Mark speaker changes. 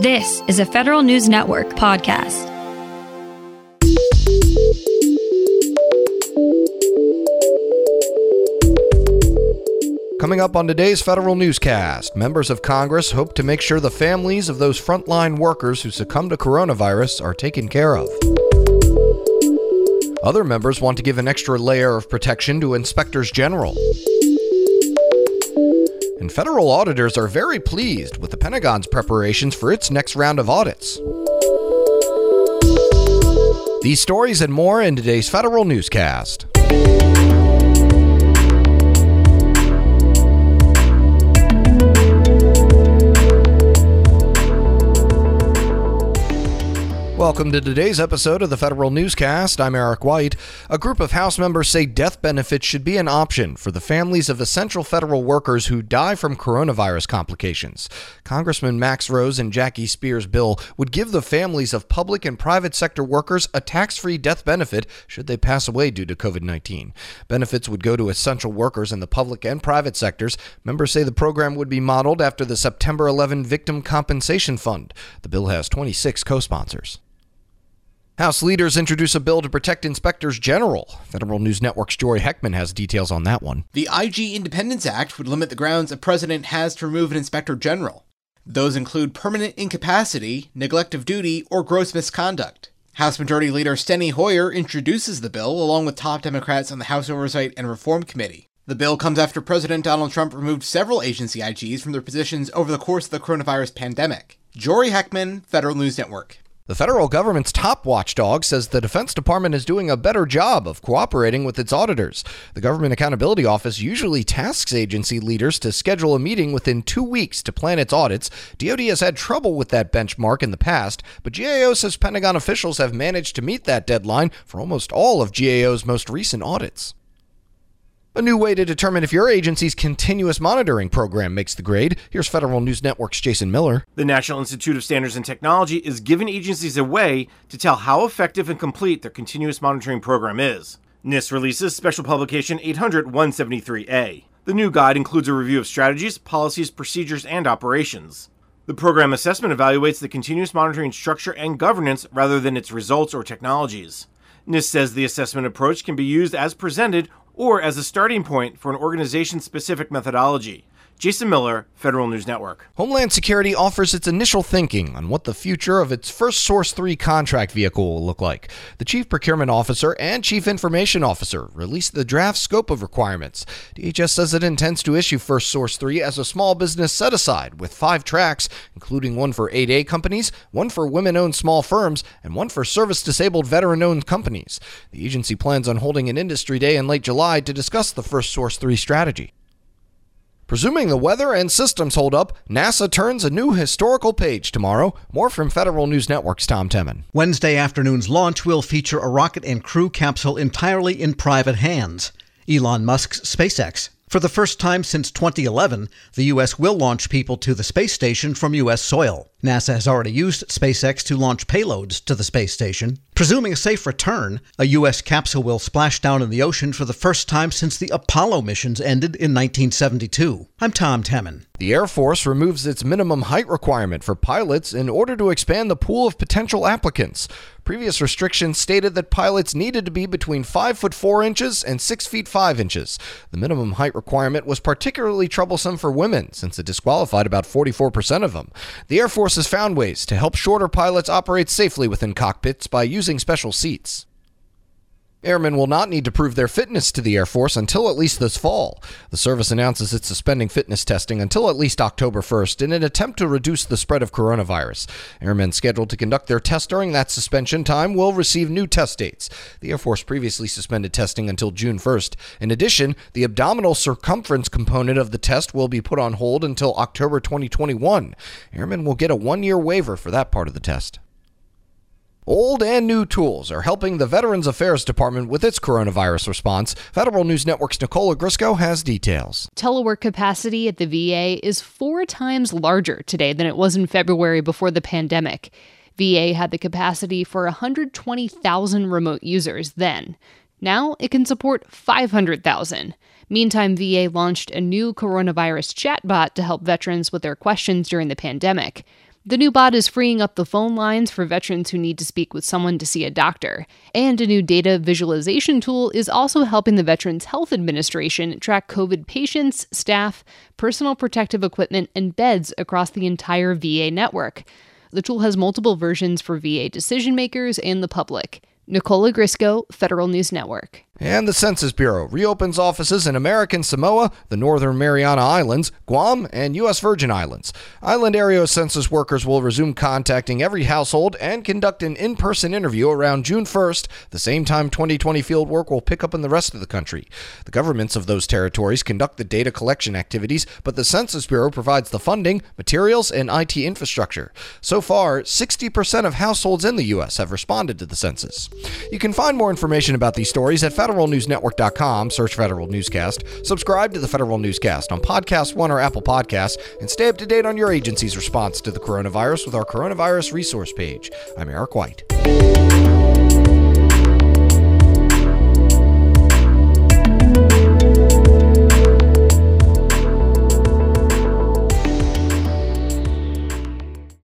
Speaker 1: This is a Federal News Network podcast.
Speaker 2: Coming up on today's Federal Newscast, members of Congress hope to make sure the families of those frontline workers who succumb to coronavirus are taken care of. Other members want to give an extra layer of protection to inspectors general. And federal auditors are very pleased with the Pentagon's preparations for its next round of audits. These stories and more in today's Federal Newscast. Welcome to today's episode of the Federal Newscast. I'm Eric White. A group of House members say death benefits should be an option for the families of essential federal workers who die from coronavirus complications. Congressman Max Rose and Jackie Speier's bill would give the families of public and private sector workers a tax free death benefit should they pass away due to COVID 19. Benefits would go to essential workers in the public and private sectors. Members say the program would be modeled after the September 11 Victim Compensation Fund. The bill has 26 co sponsors. House leaders introduce a bill to protect inspectors general. Federal News Network's Jory Heckman has details on that one.
Speaker 3: The IG Independence Act would limit the grounds a president has to remove an inspector general. Those include permanent incapacity, neglect of duty, or gross misconduct. House Majority Leader Steny Hoyer introduces the bill along with top Democrats on the House Oversight and Reform Committee. The bill comes after President Donald Trump removed several agency IGs from their positions over the course of the coronavirus pandemic. Jory Heckman, Federal News Network.
Speaker 2: The federal government's top watchdog says the Defense Department is doing a better job of cooperating with its auditors. The Government Accountability Office usually tasks agency leaders to schedule a meeting within two weeks to plan its audits. DoD has had trouble with that benchmark in the past, but GAO says Pentagon officials have managed to meet that deadline for almost all of GAO's most recent audits. A new way to determine if your agency's continuous monitoring program makes the grade. Here's Federal News Network's Jason Miller.
Speaker 4: The National Institute of Standards and Technology is giving agencies a way to tell how effective and complete their continuous monitoring program is. NIST releases special publication 800 173A. The new guide includes a review of strategies, policies, procedures, and operations. The program assessment evaluates the continuous monitoring structure and governance rather than its results or technologies. NIST says the assessment approach can be used as presented or as a starting point for an organization specific methodology. Jason Miller, Federal News Network.
Speaker 2: Homeland Security offers its initial thinking on what the future of its First Source 3 contract vehicle will look like. The Chief Procurement Officer and Chief Information Officer released the draft scope of requirements. DHS says it intends to issue First Source 3 as a small business set aside with five tracks, including one for 8A companies, one for women owned small firms, and one for service disabled veteran owned companies. The agency plans on holding an industry day in late July to discuss the First Source 3 strategy. Presuming the weather and systems hold up, NASA turns a new historical page tomorrow. More from Federal News Network's Tom Temin.
Speaker 5: Wednesday afternoon's launch will feature a rocket and crew capsule entirely in private hands. Elon Musk's SpaceX for the first time since 2011, the U.S. will launch people to the space station from U.S. soil. NASA has already used SpaceX to launch payloads to the space station. Presuming a safe return, a U.S. capsule will splash down in the ocean for the first time since the Apollo missions ended in 1972. I'm Tom Temin.
Speaker 2: The Air Force removes its minimum height requirement for pilots in order to expand the pool of potential applicants. Previous restrictions stated that pilots needed to be between 5 foot 4 inches and 6 feet 5 inches. The minimum height requirement was particularly troublesome for women since it disqualified about 44% of them. The Air Force has found ways to help shorter pilots operate safely within cockpits by using special seats. Airmen will not need to prove their fitness to the Air Force until at least this fall. The service announces it's suspending fitness testing until at least October 1st in an attempt to reduce the spread of coronavirus. Airmen scheduled to conduct their test during that suspension time will receive new test dates. The Air Force previously suspended testing until June 1st. In addition, the abdominal circumference component of the test will be put on hold until October 2021. Airmen will get a one year waiver for that part of the test. Old and new tools are helping the Veterans Affairs Department with its coronavirus response. Federal News Network's Nicole Ogrysko has details.
Speaker 6: Telework capacity at the VA is four times larger today than it was in February before the pandemic. VA had the capacity for 120,000 remote users then. Now it can support 500,000. Meantime, VA launched a new coronavirus chatbot to help veterans with their questions during the pandemic. The new bot is freeing up the phone lines for veterans who need to speak with someone to see a doctor. And a new data visualization tool is also helping the Veterans Health Administration track COVID patients, staff, personal protective equipment, and beds across the entire VA network. The tool has multiple versions for VA decision makers and the public. Nicole Ogrysko, Federal News Network.
Speaker 2: And the Census Bureau reopens offices in American Samoa, the Northern Mariana Islands, Guam, and U.S. Virgin Islands. Island area census workers will resume contacting every household and conduct an in person interview around June 1st, the same time 2020 field work will pick up in the rest of the country. The governments of those territories conduct the data collection activities, but the Census Bureau provides the funding, materials, and IT infrastructure. So far, 60% of households in the U.S. have responded to the census. You can find more information about these stories at federalnewsnetwork.com, search Federal Newscast, subscribe to the Federal Newscast on Podcast One or Apple Podcasts, and stay up to date on your agency's response to the coronavirus with our coronavirus resource page. I'm Eric White.